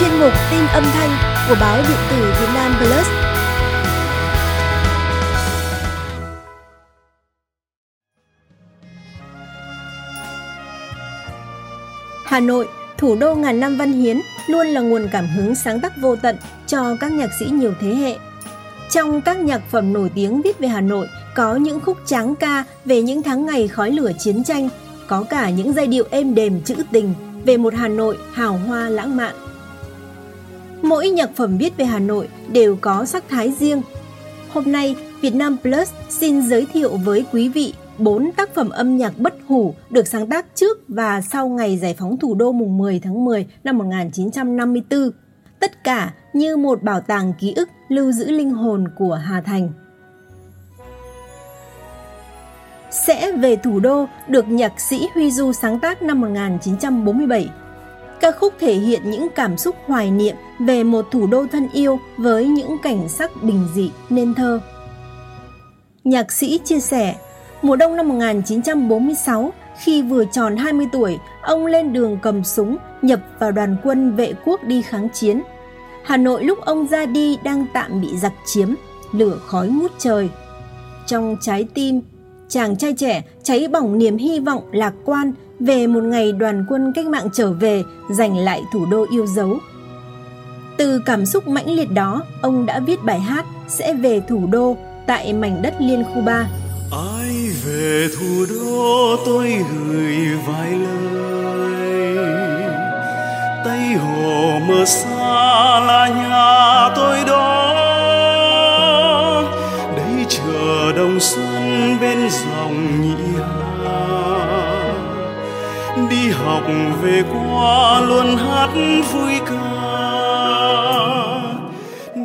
chuyên mục tin âm thanh của báo điện tử Việt Nam Plus. Hà Nội, thủ đô ngàn năm văn hiến, luôn là nguồn cảm hứng sáng tác vô tận cho các nhạc sĩ nhiều thế hệ. Trong các nhạc phẩm nổi tiếng viết về Hà Nội, có những khúc tráng ca về những tháng ngày khói lửa chiến tranh, có cả những giai điệu êm đềm trữ tình về một Hà Nội hào hoa lãng mạn. Mỗi nhạc phẩm viết về Hà Nội đều có sắc thái riêng. Hôm nay, Việt Nam Plus xin giới thiệu với quý vị bốn tác phẩm âm nhạc bất hủ được sáng tác trước và sau ngày giải phóng thủ đô mùng 10 tháng 10 năm 1954. Tất cả như một bảo tàng ký ức lưu giữ linh hồn của Hà Thành. Sẽ về thủ đô được nhạc sĩ Huy Du sáng tác năm 1947. Ca khúc thể hiện những cảm xúc hoài niệm về một thủ đô thân yêu với những cảnh sắc bình dị nên thơ. Nhạc sĩ chia sẻ, mùa đông năm 1946, khi vừa tròn 20 tuổi, ông lên đường cầm súng nhập vào đoàn quân vệ quốc đi kháng chiến. Hà Nội lúc ông ra đi đang tạm bị giặc chiếm, lửa khói ngút trời. Trong trái tim, chàng trai trẻ cháy bỏng niềm hy vọng lạc quan về một ngày đoàn quân cách mạng trở về giành lại thủ đô yêu dấu. Từ cảm xúc mãnh liệt đó, ông đã viết bài hát sẽ về thủ đô tại mảnh đất Liên khu 3. Ai về thủ đô tôi gửi vài lời Tây hồ mơ xa là nhà tôi đó Đây chờ đồng xuân bên giờ học về qua luôn hát vui ca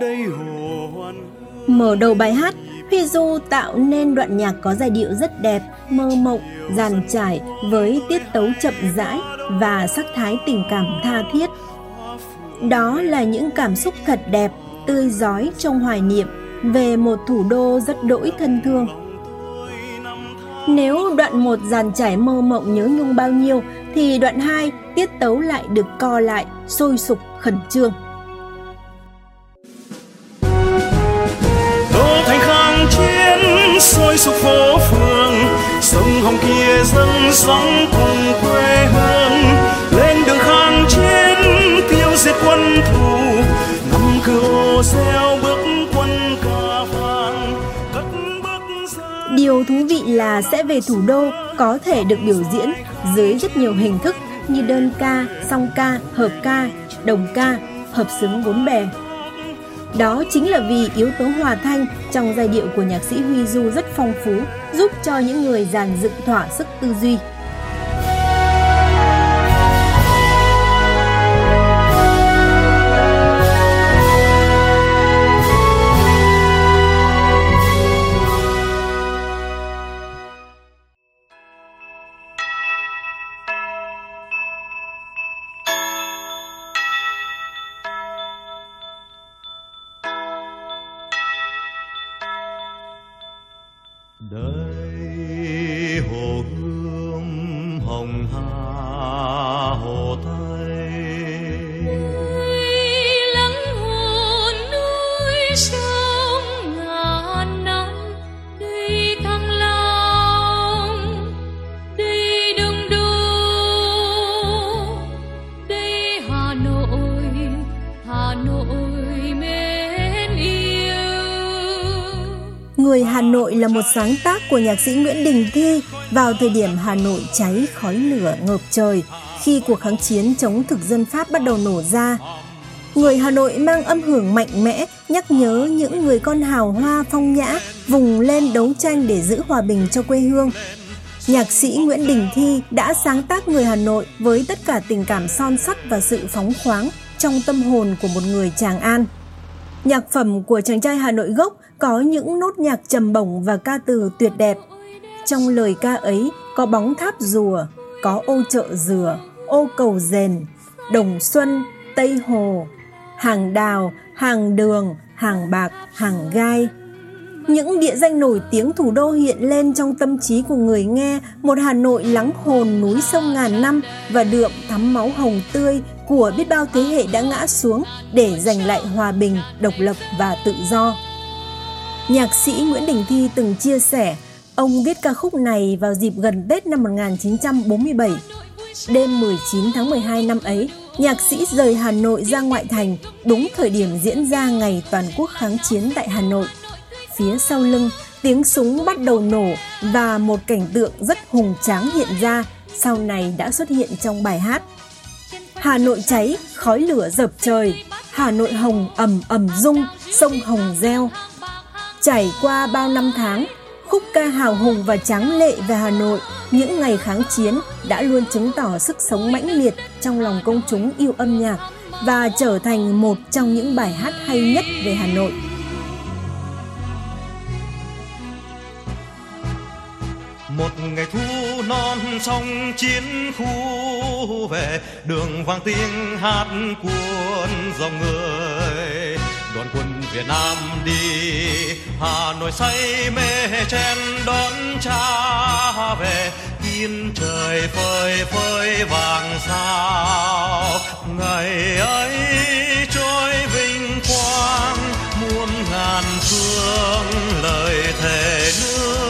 Đây hồ hoàn Mở đầu bài hát, Huy Du tạo nên đoạn nhạc có giai điệu rất đẹp, mơ mộng, dàn trải với tiết tấu chậm rãi và sắc thái tình cảm tha thiết. Đó là những cảm xúc thật đẹp, tươi giói trong hoài niệm về một thủ đô rất đỗi thân thương. Nếu đoạn một dàn trải mơ mộng nhớ nhung bao nhiêu thì đoạn 2 tiết tấu lại được co lại, sôi sục khẩn trương. đô thành kháng chiến sôi sục phố phường. Sông hồng kia dâng sóng cùng quê hương. Lên đường kháng chiến tiêu diệt quân thù. Năm cờ ô reo bước quân bước ra. Điều thú vị là sẽ về thủ đô có thể được biểu diễn dưới rất nhiều hình thức như đơn ca, song ca, hợp ca, đồng ca, hợp xứng bốn bè. Đó chính là vì yếu tố hòa thanh trong giai điệu của nhạc sĩ Huy Du rất phong phú, giúp cho những người dàn dựng thỏa sức tư duy. Đây hồ gươm hồng hà hồ thơ Người Hà Nội là một sáng tác của nhạc sĩ Nguyễn Đình Thi vào thời điểm Hà Nội cháy khói lửa ngợp trời khi cuộc kháng chiến chống thực dân Pháp bắt đầu nổ ra. Người Hà Nội mang âm hưởng mạnh mẽ, nhắc nhớ những người con hào hoa phong nhã vùng lên đấu tranh để giữ hòa bình cho quê hương. Nhạc sĩ Nguyễn Đình Thi đã sáng tác người Hà Nội với tất cả tình cảm son sắt và sự phóng khoáng trong tâm hồn của một người Tràng An. Nhạc phẩm của chàng trai Hà Nội gốc có những nốt nhạc trầm bổng và ca từ tuyệt đẹp. Trong lời ca ấy có bóng tháp rùa, có ô chợ dừa, ô cầu rền, đồng xuân, tây hồ, hàng đào, hàng đường, hàng bạc, hàng gai. Những địa danh nổi tiếng thủ đô hiện lên trong tâm trí của người nghe một Hà Nội lắng hồn núi sông ngàn năm và đượm thắm máu hồng tươi của biết bao thế hệ đã ngã xuống để giành lại hòa bình, độc lập và tự do. Nhạc sĩ Nguyễn Đình Thi từng chia sẻ, ông viết ca khúc này vào dịp gần Tết năm 1947. Đêm 19 tháng 12 năm ấy, nhạc sĩ rời Hà Nội ra ngoại thành đúng thời điểm diễn ra ngày toàn quốc kháng chiến tại Hà Nội. Phía sau lưng, tiếng súng bắt đầu nổ và một cảnh tượng rất hùng tráng hiện ra sau này đã xuất hiện trong bài hát. Hà Nội cháy, khói lửa dập trời, Hà Nội hồng ầm ầm rung, sông hồng reo. Trải qua bao năm tháng, khúc ca hào hùng và tráng lệ về Hà Nội những ngày kháng chiến đã luôn chứng tỏ sức sống mãnh liệt trong lòng công chúng yêu âm nhạc và trở thành một trong những bài hát hay nhất về Hà Nội. Non sông chiến khu về, đường vang tiếng hát cuốn dòng người. Đoàn quân Việt Nam đi, Hà Nội say mê chen đón cha về. Yên trời phơi phơi vàng sao, ngày ấy trôi vinh quang, muôn ngàn phương lời thề nước.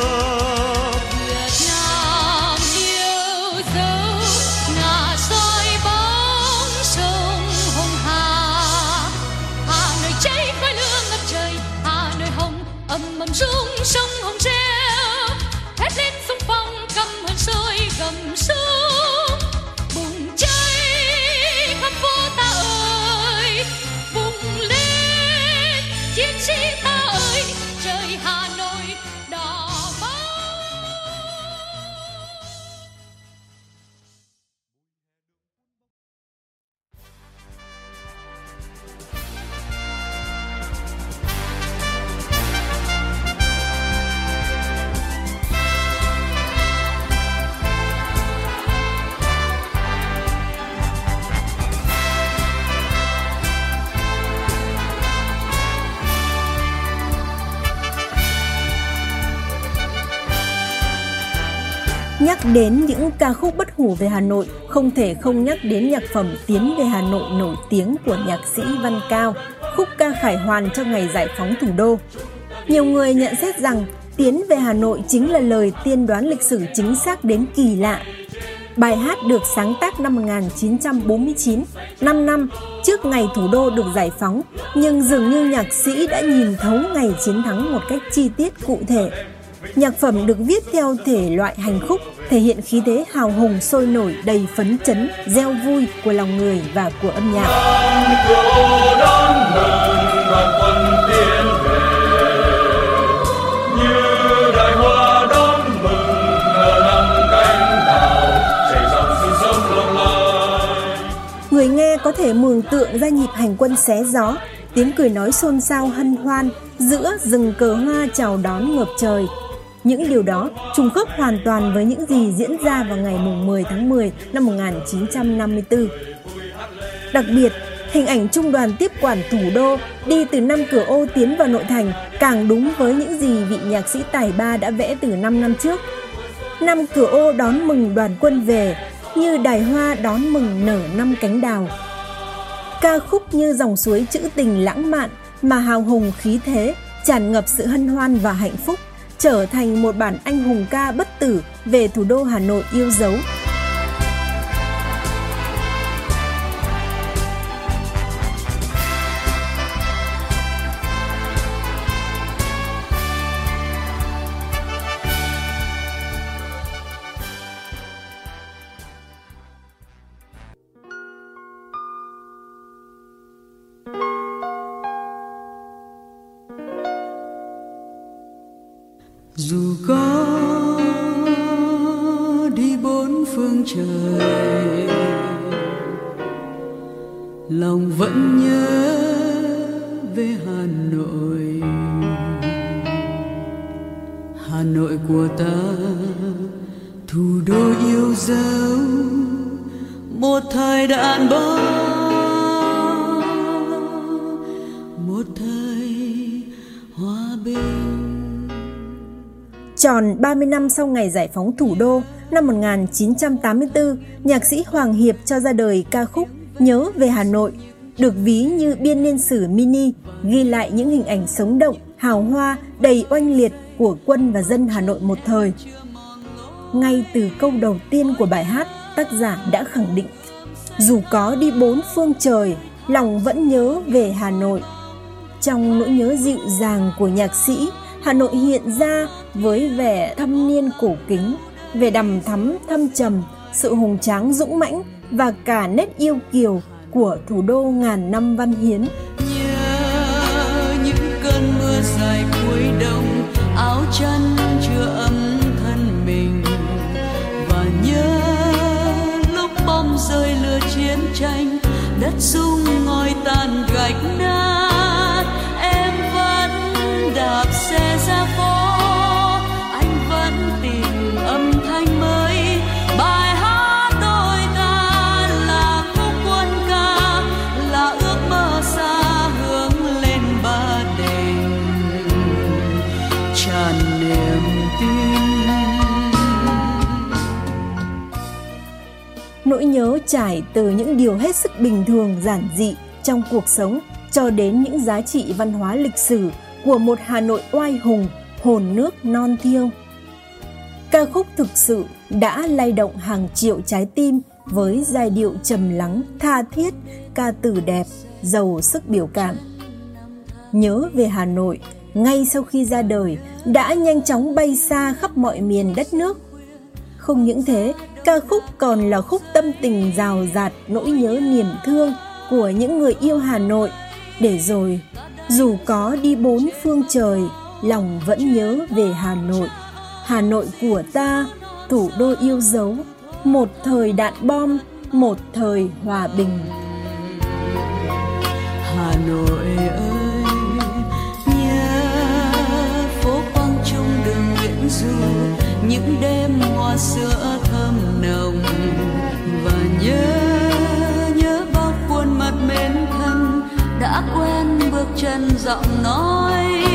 Nhắc đến những ca khúc bất hủ về Hà Nội, không thể không nhắc đến nhạc phẩm Tiến về Hà Nội nổi tiếng của nhạc sĩ Văn Cao, khúc ca khải hoàn cho ngày giải phóng thủ đô. Nhiều người nhận xét rằng Tiến về Hà Nội chính là lời tiên đoán lịch sử chính xác đến kỳ lạ. Bài hát được sáng tác năm 1949, 5 năm trước ngày thủ đô được giải phóng, nhưng dường như nhạc sĩ đã nhìn thấu ngày chiến thắng một cách chi tiết cụ thể. Nhạc phẩm được viết theo thể loại hành khúc, thể hiện khí thế hào hùng sôi nổi đầy phấn chấn, gieo vui của lòng người và của âm nhạc. Người nghe có thể mường tượng ra nhịp hành quân xé gió, tiếng cười nói xôn xao hân hoan giữa rừng cờ hoa chào đón ngập trời. Những điều đó trùng khớp hoàn toàn với những gì diễn ra vào ngày mùng 10 tháng 10 năm 1954. Đặc biệt, hình ảnh trung đoàn tiếp quản thủ đô đi từ năm cửa ô tiến vào nội thành càng đúng với những gì vị nhạc sĩ tài ba đã vẽ từ 5 năm trước. Năm cửa ô đón mừng đoàn quân về, như đài hoa đón mừng nở năm cánh đào. Ca khúc như dòng suối trữ tình lãng mạn mà hào hùng khí thế, tràn ngập sự hân hoan và hạnh phúc, trở thành một bản anh hùng ca bất tử về thủ đô Hà Nội yêu dấu. Dù có đi bốn phương trời, lòng vẫn nhớ về hà nội. Hà nội của ta, thủ đô yêu dấu, một thời đàn bóng Tròn 30 năm sau ngày giải phóng thủ đô, năm 1984, nhạc sĩ Hoàng Hiệp cho ra đời ca khúc Nhớ về Hà Nội được ví như biên niên sử mini ghi lại những hình ảnh sống động, hào hoa, đầy oanh liệt của quân và dân Hà Nội một thời. Ngay từ câu đầu tiên của bài hát, tác giả đã khẳng định dù có đi bốn phương trời, lòng vẫn nhớ về Hà Nội. Trong nỗi nhớ dịu dàng của nhạc sĩ, Hà Nội hiện ra với vẻ thâm niên cổ kính, vẻ đầm thắm thâm trầm, sự hùng tráng dũng mãnh và cả nét yêu kiều của thủ đô ngàn năm văn hiến. Nhớ những cơn mưa dài cuối đông, áo chăn chưa ấm thân mình và nhớ lúc bom rơi lửa chiến tranh, đất rung ngòi tàn gạch nát, nỗi nhớ trải từ những điều hết sức bình thường giản dị trong cuộc sống cho đến những giá trị văn hóa lịch sử của một Hà Nội oai hùng, hồn nước non thiêng. Ca khúc thực sự đã lay động hàng triệu trái tim với giai điệu trầm lắng, tha thiết, ca từ đẹp, giàu sức biểu cảm. Nhớ về Hà Nội, ngay sau khi ra đời, đã nhanh chóng bay xa khắp mọi miền đất nước. Không những thế, ca khúc còn là khúc tâm tình rào rạt nỗi nhớ niềm thương của những người yêu Hà Nội. Để rồi, dù có đi bốn phương trời, lòng vẫn nhớ về Hà Nội. Hà Nội của ta, thủ đô yêu dấu, một thời đạn bom, một thời hòa bình. Hà Nội ơi, nhớ phố quang trung đường Nguyễn Du những đêm hoa sữa thơm nồng. Và nhớ nhớ bao khuôn mặt mến thân đã quen bước chân giọng nói.